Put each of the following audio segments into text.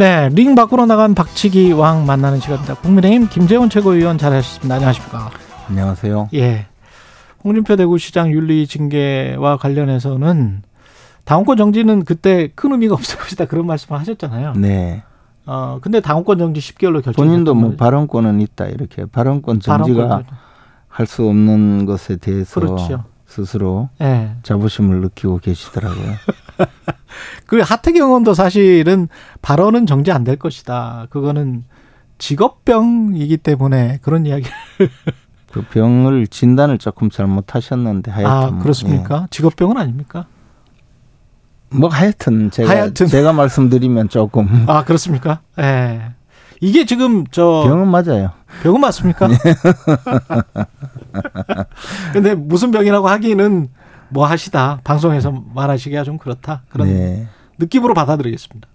네, 링 밖으로 나간 박치기 왕 만나는 시간입니다. 국민의힘 김재원 최고위원 잘하셨습니다. 안녕하십니까? 안녕하세요. 예. 홍준표 대구시장 윤리 징계와 관련해서는 당원권 정지는 그때 큰 의미가 없을 것이다 그런 말씀을 하셨잖아요. 네. 어 근데 당원권 정지 10개월로 결정. 본인도 뭐 발언권은 있다 이렇게 발언권 정지가 할 수 없는 것에 대해서 그렇죠. 스스로 네. 자부심을 느끼고 계시더라고요. 그 하태경 의원도 사실은 발언은 정지 안 될 것이다. 그거는 직업병이기 때문에 그런 이야기를 그 병을 진단을 조금 잘못하셨는데 하여튼 아 그렇습니까? 예. 직업병은 아닙니까? 뭐 하여튼 제가 하여튼. 제가 말씀드리면 조금 아 그렇습니까? 예. 네. 이게 지금 저 병은 맞아요. 병은 맞습니까? 네. 근데 무슨 병이라고 하기는 뭐 하시다 방송에서 말하시기가 좀 그렇다 그런 네. 느낌으로 받아들이겠습니다.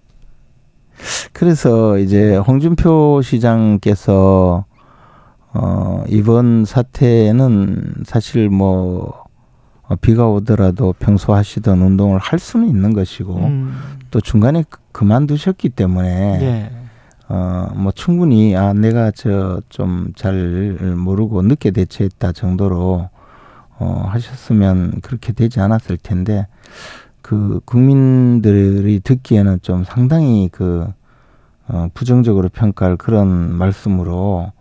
그래서 이제 홍준표 시장께서 어 이번 사태는 사실 뭐 어, 비가 오더라도 평소 하시던 운동을 할 수는 있는 것이고 음. 또 중간에 그, 그만두셨기 때문에 예. 어 뭐 충분히 아 내가 저 좀 잘 모르고 늦게 대처했다 정도로 어 하셨으면 그렇게 되지 않았을 텐데 그 국민들이 듣기에는 좀 상당히 그 어, 부정적으로 평가할 그런 말씀으로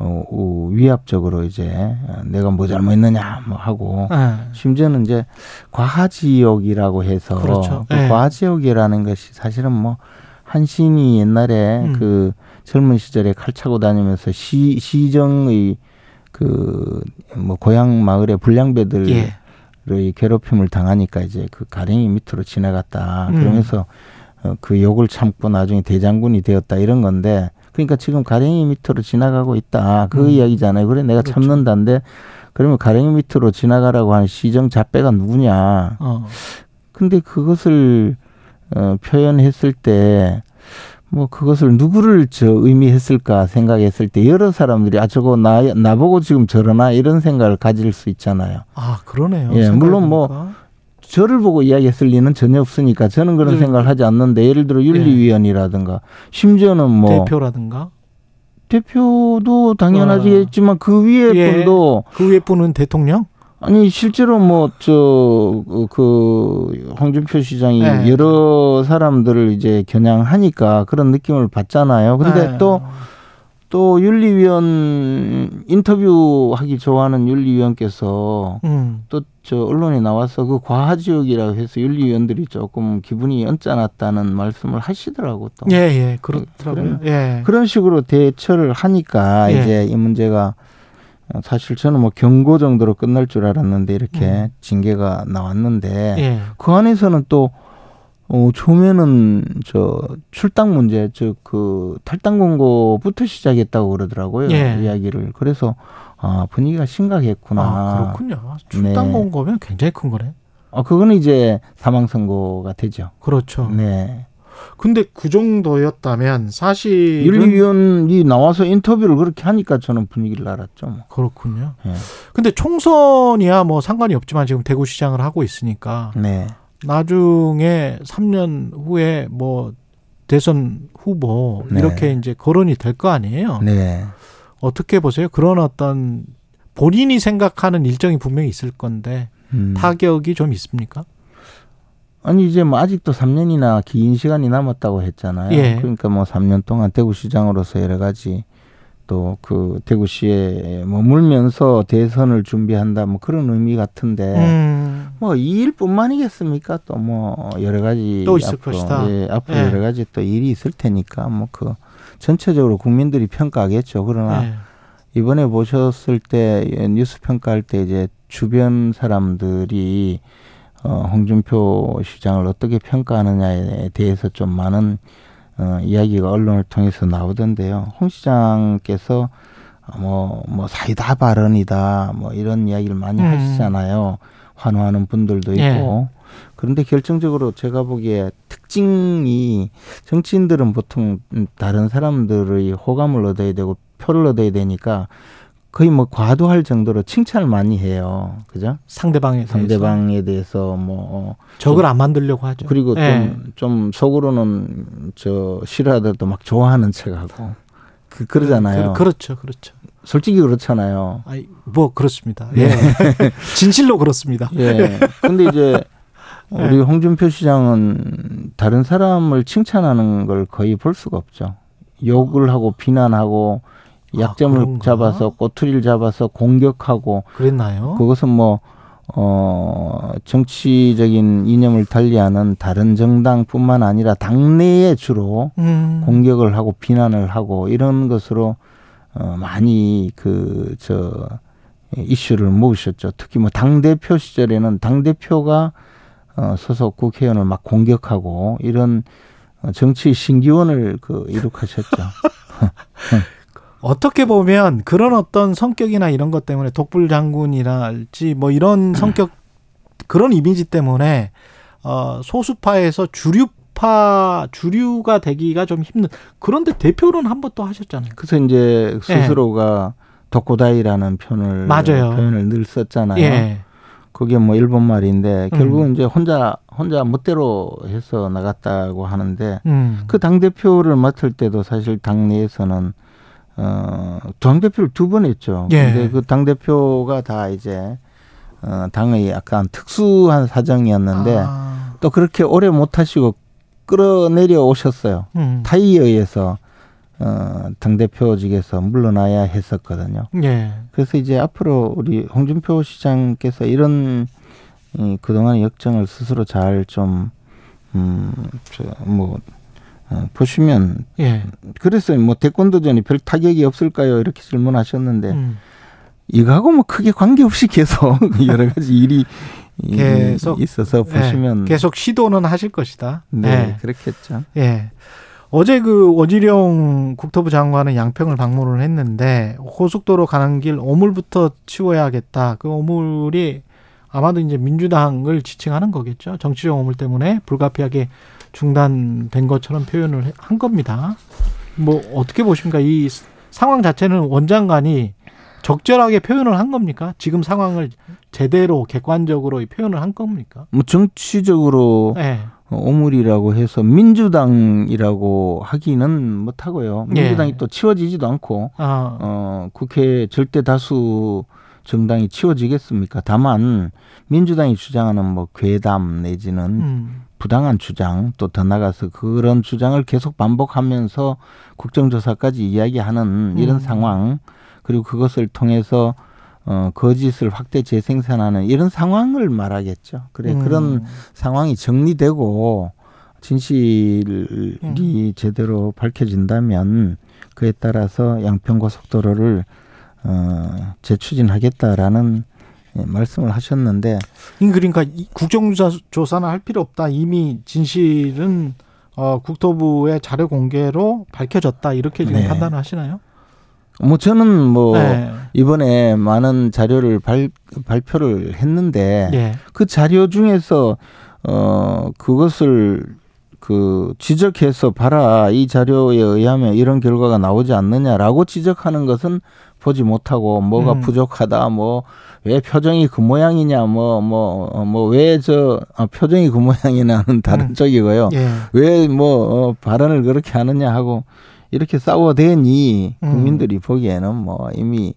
어, 위압적으로 이제 내가 뭐 잘못했느냐 뭐 하고 네. 심지어는 이제 과하지옥이라고 해서 그렇죠. 그 네. 과하지옥이라는 것이 사실은 뭐 한신이 옛날에 음. 그 젊은 시절에 칼 차고 다니면서 시 시정의 그 뭐 고향 마을의 불량배들의 예. 괴롭힘을 당하니까 이제 그 가랭이 밑으로 지나갔다 음. 그러면서 어, 그 욕을 참고 나중에 대장군이 되었다 이런 건데 그러니까 지금 가랭이 밑으로 지나가고 있다. 그 음. 이야기잖아요. 그래 내가 그렇죠. 참는다는데 그러면 가랭이 밑으로 지나가라고 하는 시정 자배가 누구냐. 어. 근데 그것을 어, 표현했을 때 뭐 그것을 누구를 저 의미했을까 생각했을 때 여러 사람들이 아 저거 나 나보고 지금 저러나 이런 생각을 가질 수 있잖아요. 아 그러네요. 예, 물론 뭐 저를 보고 이야기했을 리는 전혀 없으니까 저는 그런 네. 생각을 하지 않는데 예를 들어 윤리위원이라든가 예. 심지어는 뭐 대표라든가 대표도 당연하지겠지만 어. 그 위에 예. 분도 그 위에 분은 대통령 아니 실제로 뭐 저 그 홍준표 시장이 네. 여러 사람들을 이제 겨냥하니까 그런 느낌을 받잖아요. 근데 네. 또또 윤리위원 인터뷰하기 좋아하는 윤리위원께서 음. 또저 언론에 나와서 그 과하지역이라고 해서 윤리위원들이 조금 기분이 언짢았다는 말씀을 하시더라고 또. 예, 예, 그렇더라고요. 그런, 예. 그런 식으로 대처를 하니까 예. 이제 이 문제가 사실 저는 뭐 경고 정도로 끝날 줄 알았는데 이렇게 음. 징계가 나왔는데 예. 그 안에서는 또 어, 처음에는 저 출당 문제, 즉 그 탈당 공고부터 시작했다고 그러더라고요. 예. 이야기를. 그래서 아, 분위기가 심각했구나. 아, 그렇군요. 출당 네. 공고면 굉장히 큰 거네. 어, 그거는 이제 사망 선고가 되죠. 그렇죠. 네. 근데 그 정도였다면 사실 윤리위원이 나와서 인터뷰를 그렇게 하니까 저는 분위기를 알았죠. 뭐. 그렇군요. 네. 근데 총선이야 뭐 상관이 없지만 지금 대구시장을 하고 있으니까 네. 나중에 3년 후에 뭐 대선 후보 네. 이렇게 이제 거론이 될 거 아니에요. 네. 어떻게 보세요? 그런 어떤 본인이 생각하는 일정이 분명히 있을 건데 음. 타격이 좀 있습니까? 아니 이제 뭐 아직도 3년이나 긴 시간이 남았다고 했잖아요. 예. 그러니까 뭐 3년 동안 대구 시장으로서 여러 가지 또 그 대구시에 머물면서 대선을 준비한다 뭐 그런 의미 같은데 음. 뭐이 일뿐만이겠습니까? 또 뭐 여러 가지 또 있을 앞으로, 것이다. 예, 앞으로 예. 여러 가지 또 일이 있을 테니까 뭐 그 전체적으로 국민들이 평가하겠죠. 그러나 예. 이번에 보셨을 때 뉴스 평가할 때 이제 주변 사람들이 어 홍준표 시장을 어떻게 평가하느냐에 대해서 좀 많은 어, 이야기가 언론을 통해서 나오던데요. 홍 시장께서 뭐, 뭐, 사이다 발언이다, 뭐, 이런 이야기를 많이 음. 하시잖아요. 환호하는 분들도 있고. 예. 그런데 결정적으로 제가 보기에 특징이 정치인들은 보통 다른 사람들의 호감을 얻어야 되고 표를 얻어야 되니까 거의 뭐 과도할 정도로 칭찬을 많이 해요. 그죠? 상대방에 대해서. 상대방에 대해서 뭐 어, 적을 안 만들려고 하죠. 그리고 네. 좀, 좀 속으로는 저 싫어하더라도 막 좋아하는 척하고 그 그러잖아요. 그, 렇죠 그렇죠. 솔직히 그렇잖아요. 아이, 뭐 그렇습니다. 예. 진실로 그렇습니다. 예. 근데 이제 우리 네. 홍준표 시장은 다른 사람을 칭찬하는 걸 거의 볼 수가 없죠. 욕을 하고 비난하고 약점을 아, 잡아서 꼬투리를 잡아서 공격하고 그랬나요? 그것은 뭐 어, 정치적인 이념을 달리하는 다른 정당뿐만 아니라 당내에 주로 음. 공격을 하고 비난을 하고 이런 것으로 어, 많이 그 저 이슈를 모으셨죠. 특히 뭐 당 대표 시절에는 당 대표가 어, 소속 국회의원을 막 공격하고 이런 어, 정치 신기원을 그 이룩하셨죠. 어떻게 보면 그런 어떤 성격이나 이런 것 때문에 독불 장군이랄지 뭐 이런 성격 그런 이미지 때문에 어 소수파에서 주류파 주류가 되기가 좀 힘든 그런데 대표는 한 번 또 하셨잖아요. 그래서 이제 스스로가 예. 덕고다이라는 표현을 맞아요. 표현을 늘 썼잖아요. 예. 그게 뭐 일본 말인데 결국은 음. 이제 혼자 혼자 멋대로 해서 나갔다고 하는데 음. 그당 대표를 맡을 때도 사실 당내에서는 어, 당대표를 두 번 했죠. 예. 근데 그 당대표가 다 이제 어, 당의 약간 특수한 사정이었는데 아. 또 그렇게 오래 못 하시고 끌어내려 오셨어요. 음. 타이에 의해서 어, 당대표직에서 물러나야 했었거든요. 예. 그래서 이제 앞으로 우리 홍준표 시장께서 이런 이, 그동안의 역정을 스스로 잘 좀, 음, 저, 뭐, 어, 보시면 예. 그래서 뭐 태권도전이 별 타격이 없을까요? 이렇게 질문하셨는데 음. 이거하고 뭐 크게 관계없이 계속 여러 가지 일이 계속 있어서 예. 보시면 예. 계속 시도는 하실 것이다. 네, 예. 그렇겠죠. 예. 어제 그 원희룡 국토부 장관은 양평을 방문을 했는데 고속도로 가는 길 오물부터 치워야겠다. 그 오물이 아마도 이제 민주당을 지칭하는 거겠죠. 정치적 오물 때문에 불가피하게 중단된 것처럼 표현을 한 겁니다. 뭐 어떻게 보십니까? 이 상황 자체는 원장관이 적절하게 표현을 한 겁니까? 지금 상황을 제대로 객관적으로 표현을 한 겁니까? 뭐 정치적으로 네. 오물이라고 해서 민주당이라고 하기는 못하고요. 민주당이 네. 또 치워지지도 않고 아. 어, 국회 절대 다수 정당이 치워지겠습니까? 다만 민주당이 주장하는 뭐 괴담 내지는 음. 부당한 주장 또 더 나가서 그런 주장을 계속 반복하면서 국정조사까지 이야기하는 이런 음. 상황 그리고 그것을 통해서 어, 거짓을 확대 재생산하는 이런 상황을 말하겠죠. 그래 음. 그런 상황이 정리되고 진실이 음. 제대로 밝혀진다면 그에 따라서 양평 고속도로를 어, 재추진하겠다라는 예, 말씀을 하셨는데 그러니까 국정조사는 할 필요 없다. 이미 진실은 어, 국토부의 자료 공개로 밝혀졌다. 이렇게 지금 네. 판단을 하시나요? 뭐 저는 뭐 네. 이번에 많은 자료를 발, 발표를 했는데 네. 그 자료 중에서 어 그것을 그 지적해서 봐라 이 자료에 의하면 이런 결과가 나오지 않느냐라고 지적하는 것은 보지 못하고 뭐가 음. 부족하다 뭐 왜 표정이 그 모양이냐 뭐 뭐 뭐 왜저 어, 표정이 그 모양이냐는 다른 음. 쪽이고요 예. 왜뭐 어, 발언을 그렇게 하느냐 하고 이렇게 싸워대니 음. 국민들이 보기에는 뭐 이미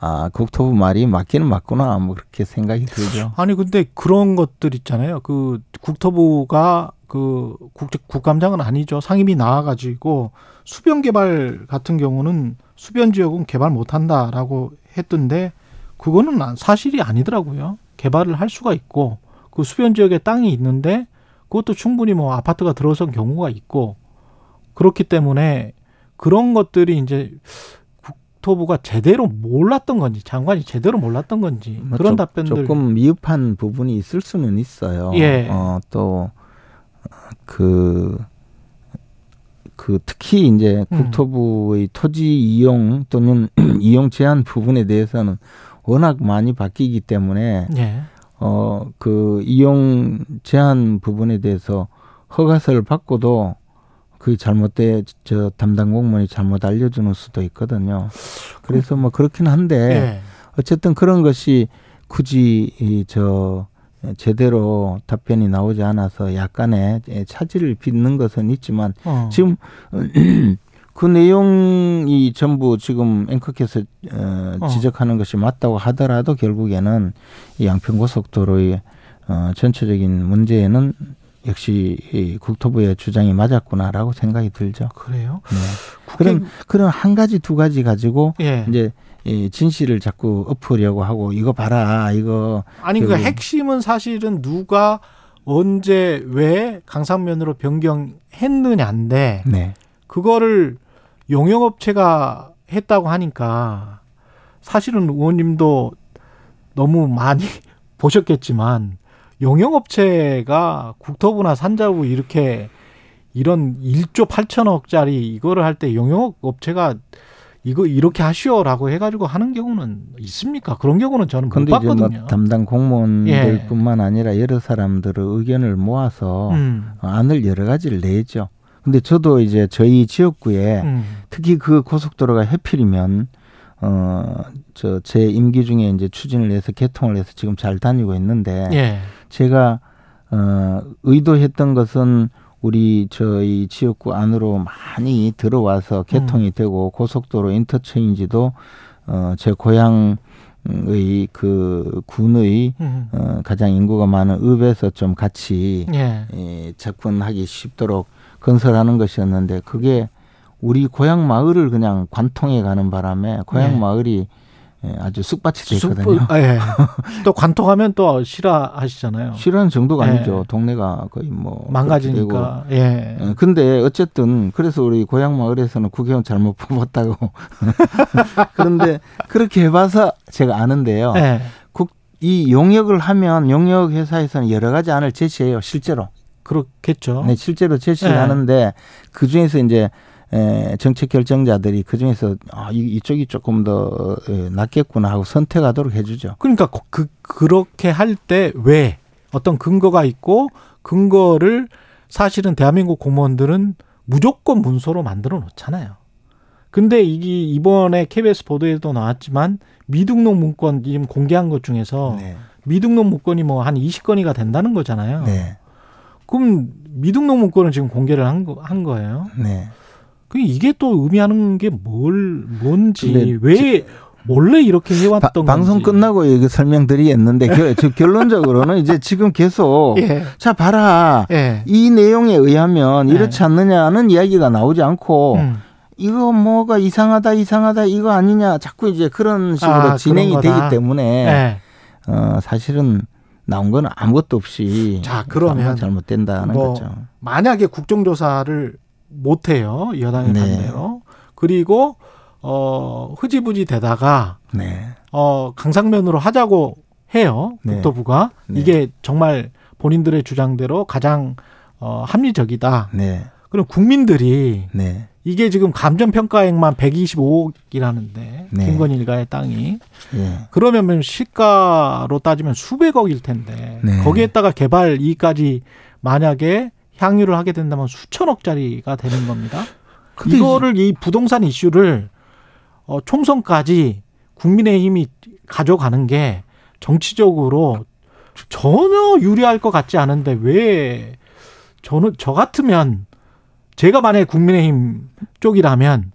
아, 국토부 말이 맞기는 맞구나. 뭐 그렇게 생각이 들죠. 아니 근데 그런 것들 있잖아요. 그 국토부가 그 국, 국감장은 아니죠. 상임위 나와가지고 수변 개발 같은 경우는 수변 지역은 개발 못한다라고 했던데 그거는 사실이 아니더라고요. 개발을 할 수가 있고 그 수변 지역에 땅이 있는데 그것도 충분히 뭐 아파트가 들어선 경우가 있고 그렇기 때문에 그런 것들이 이제 국토부가 제대로 몰랐던 건지 장관이 제대로 몰랐던 건지 뭐 그런 조, 답변들 조금 미흡한 부분이 있을 수는 있어요. 예. 어, 또 그 그 특히 이제 음. 국토부의 토지 이용 또는 이용 제한 부분에 대해서는 워낙 많이 바뀌기 때문에 예. 어그 이용 제한 부분에 대해서 허가서를 받고도 그 잘못돼 저 담당 공무원이 잘못 알려주는 수도 있거든요. 그래서 뭐 그렇긴 한데 예. 어쨌든 그런 것이 굳이 이저 제대로 답변이 나오지 않아서 약간의 차질을 빚는 것은 있지만 어. 지금 그 내용이 전부 지금 앵커께서 어, 어. 지적하는 것이 맞다고 하더라도 결국에는 이 양평고속도로의 어, 전체적인 문제에는 역시 이 국토부의 주장이 맞았구나라고 생각이 들죠. 그래요? 네. 그런 그런 한 가지 두 가지 가지고 예. 이제 이 진실을 자꾸 엎으려고 하고 이거 봐라 이거 아니 그 핵심은 사실은 누가 언제 왜 강상면으로 변경했느냐인데 네. 그거를 용역업체가 했다고 하니까 사실은 의원님도 너무 많이 보셨겠지만 용역업체가 국토부나 산자부 이렇게 이런 1조 8천억짜리 이거를 할 때 용역업체가 이거 이렇게 하시오라고 해가지고 하는 경우는 있습니까? 그런 경우는 저는 못 봤거든요. 뭐 담당 공무원들뿐만 예. 아니라 여러 사람들의 의견을 모아서 음. 안을 여러 가지를 내죠. 근데 저도 이제 저희 지역구에 음. 특히 그 고속도로가 해필이면 어저 제 임기 중에 이제 추진을 해서 개통을 해서 지금 잘 다니고 있는데 예. 제가 어 의도했던 것은 우리 저희 지역구 안으로 많이 들어와서 개통이 음. 되고 고속도로 인터체인지도 어 제 고향 의그 군의 음. 어, 가장 인구가 많은 읍에서 좀 같이 예. 예, 접근하기 쉽도록 건설하는 것이었는데 그게 우리 고향 마을을 그냥 관통해 가는 바람에 고향 예. 마을이 예, 아주 쑥밭이 돼 있거든요. 쑥, 아, 예. 또 관통하면 또 싫어하시잖아요. 싫어하는 정도가 예. 아니죠. 동네가 거의 뭐 망가지니까. 예. 예. 근데 어쨌든 그래서 우리 고향 마을에서는 국회의원 잘못 뽑았다고. 그런데 그렇게 해봐서 제가 아는데요. 예. 국, 이 용역을 하면 용역 회사에서는 여러 가지 안을 제시해요. 실제로. 그렇겠죠. 네, 실제로 제시를 예. 하는데 그 중에서 이제 에, 정책 결정자들이 그 중에서 아, 이, 쪽이 조금 더 에, 낫겠구나 하고 선택하도록 해주죠. 그러니까 그 그렇게 할 때 왜 어떤 근거가 있고 근거를 사실은 대한민국 공무원들은 무조건 문서로 만들어 놓잖아요. 근데 이게 이번에 KBS 보도에도 나왔지만 미등록 문건 지금 공개한 것 중에서 네. 미등록 문건이 뭐 한 20건이가 된다는 거잖아요. 네. 그럼 미등록 문건은 지금 공개를 한, 거, 한 거예요. 네. 그 이게 또 의미하는 게 뭘 뭔지 왜 원래 이렇게 해왔던 바, 방송 건지. 끝나고 이거 설명드리겠는데 결, 결론적으로는 이제 지금 계속 예. 자 봐라 예. 이 내용에 의하면 이렇지 예. 않느냐는 이야기가 나오지 않고 음. 이거 뭐가 이상하다 이상하다 이거 아니냐 자꾸 이제 그런 식으로 아, 진행이 되기 때문에 예. 어, 사실은 나온 건 아무것도 없이 자 그러면 잘못된다는 뭐 거죠. 만약에 국정조사를 못 해요. 여당의 네. 반대로. 그리고 어 흐지부지 되다가 네. 어 강상면으로 하자고 해요. 네. 국토부가 네. 이게 정말 본인들의 주장대로 가장 어 합리적이다. 네. 그럼 국민들이 네. 이게 지금 감정 평가액만 125억이라는데 김건희 일가의 땅이 그러면 시가로 따지면 수백억일 텐데 거기에다가 개발 이익까지 만약에 향유를 하게 된다면 수천억짜리가 되는 겁니다. 이거를 이 부동산 이슈를 어, 총선까지 국민의힘이 가져가는 게 정치적으로 전혀 유리할 것 같지 않은데 왜 저는 저 같으면 제가 만약에 국민의힘 쪽이라면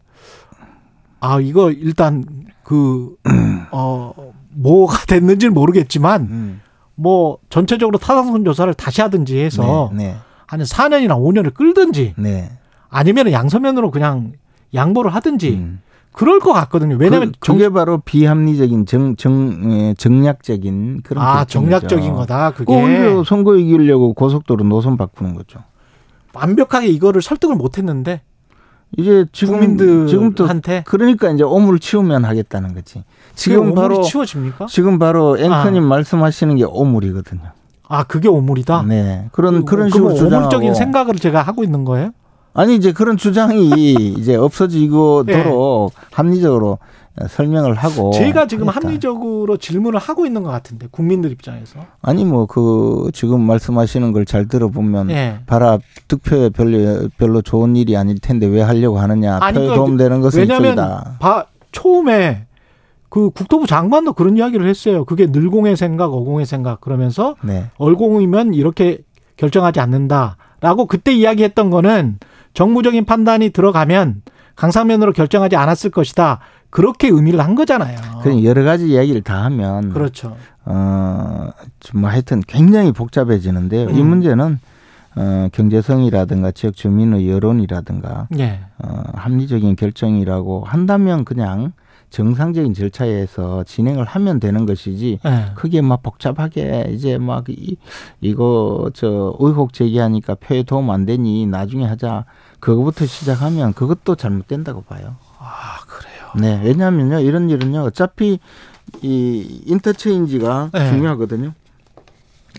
아 이거 일단 그어 뭐가 됐는지는 모르겠지만 음. 뭐 전체적으로 타당성 조사를 다시 하든지 해서 네, 네. 한 4년이나 5년을 끌든지 네. 아니면 양서면으로 그냥 양보를 하든지 음. 그럴 것 같거든요. 왜냐하면 그, 게 바로 비합리적인 정, 정, 예, 정략적인 그런 아 정략적인 거다. 그게 오히려 선거 이기려고 고속도로 노선 바꾸는 거죠. 완벽하게 이거를 설득을 못했는데 이제 지금 국민들한테 그러니까 이제 오물 치우면 하겠다는 거지. 지금 바로 치워집니까? 지금 바로 앵커님 아. 말씀하시는 게 오물이거든요. 아 그게 오물이다. 네 그런 그, 그런 식으로 오물적인 생각을 제가 하고 있는 거예요. 아니 이제 그런 주장이 이제 없어지고도록 네. 합리적으로 설명을 하고 제가 지금 하겠다. 합리적으로 질문을 하고 있는 것 같은데 국민들 입장에서 아니 뭐 그 지금 말씀하시는 걸 잘 들어보면 네. 봐라 득표에 별로 별로 좋은 일이 아닐 텐데 왜 하려고 하느냐 아니, 표에 그러니까 도움되는 것은 이쪽이다. 바, 처음에 그 국토부 장관도 그런 이야기를 했어요. 그게 늘공의 생각, 어공의 생각 그러면서 네. 얼공이면 이렇게 결정하지 않는다라고 그때 이야기했던 거는 정무적인 판단이 들어가면 강사면으로 결정하지 않았을 것이다. 그렇게 의미를 한 거잖아요. 그 여러 가지 이야기를 다 하면 그렇죠. 어, 뭐 하여튼 굉장히 복잡해지는데요. 음. 이 문제는 어, 경제성이라든가 지역 주민의 여론이라든가 네. 어, 합리적인 결정이라고 한다면 그냥 정상적인 절차에서 진행을 하면 되는 것이지 네. 크게 막 복잡하게 이제 막 이, 이거 저 의혹 제기하니까 표에 도움 안 되니 나중에 하자 그거부터 시작하면 그것도 잘못된다고 봐요. 아 그래요. 네 왜냐하면요 이런 일은요 어차피 이 인터체인지가 네. 중요하거든요.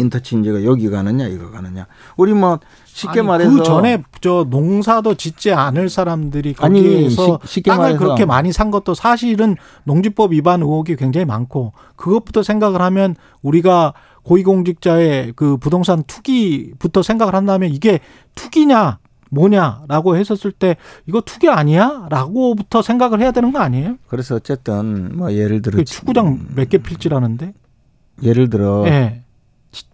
인터체인지가 여기 가느냐 이거 가느냐 우리 뭐 쉽게 아니, 말해서 그 전에 저 농사도 짓지 않을 사람들이 거기에서 아니, 쉽게 땅을 말해서. 그렇게 많이 산 것도 사실은 농지법 위반 의혹이 굉장히 많고 그것부터 생각을 하면 우리가 고위공직자의 그 부동산 투기부터 생각을 한다면 이게 투기냐 뭐냐라고 했었을 때 이거 투기 아니야?라고부터 생각을 해야 되는 거 아니에요? 그래서 어쨌든 뭐 예를 들어 축구장 몇 개 필지라는데 예를 들어 네.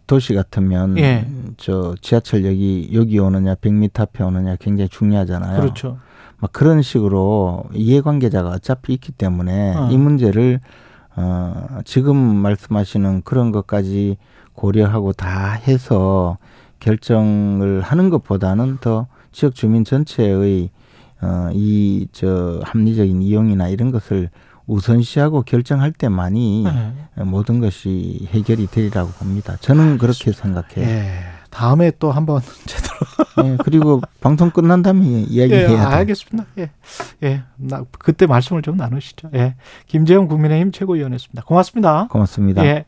도시 같으면 예. 저 지하철역이 여기 오느냐 100m 앞에 오느냐 굉장히 중요하잖아요. 그렇죠. 막 그런 식으로 이해관계자가 어차피 있기 때문에 어. 이 문제를 어 지금 말씀하시는 그런 것까지 고려하고 다 해서 결정을 하는 것보다는 더 지역 주민 전체의 어 이 저 합리적인 이용이나 이런 것을 우선시하고 결정할 때만이 네. 모든 것이 해결이 되리라고 봅니다. 저는 아, 그렇게 생각해요. 예. 다음에 또 한번 제대로. 예, 그리고 방송 끝난 다음에 이야기해야 예, 알겠습니다. 예. 예. 나 그때 말씀을 좀 나누시죠. 예. 김재영 국민의힘 최고위원이었습니다. 고맙습니다. 고맙습니다. 예.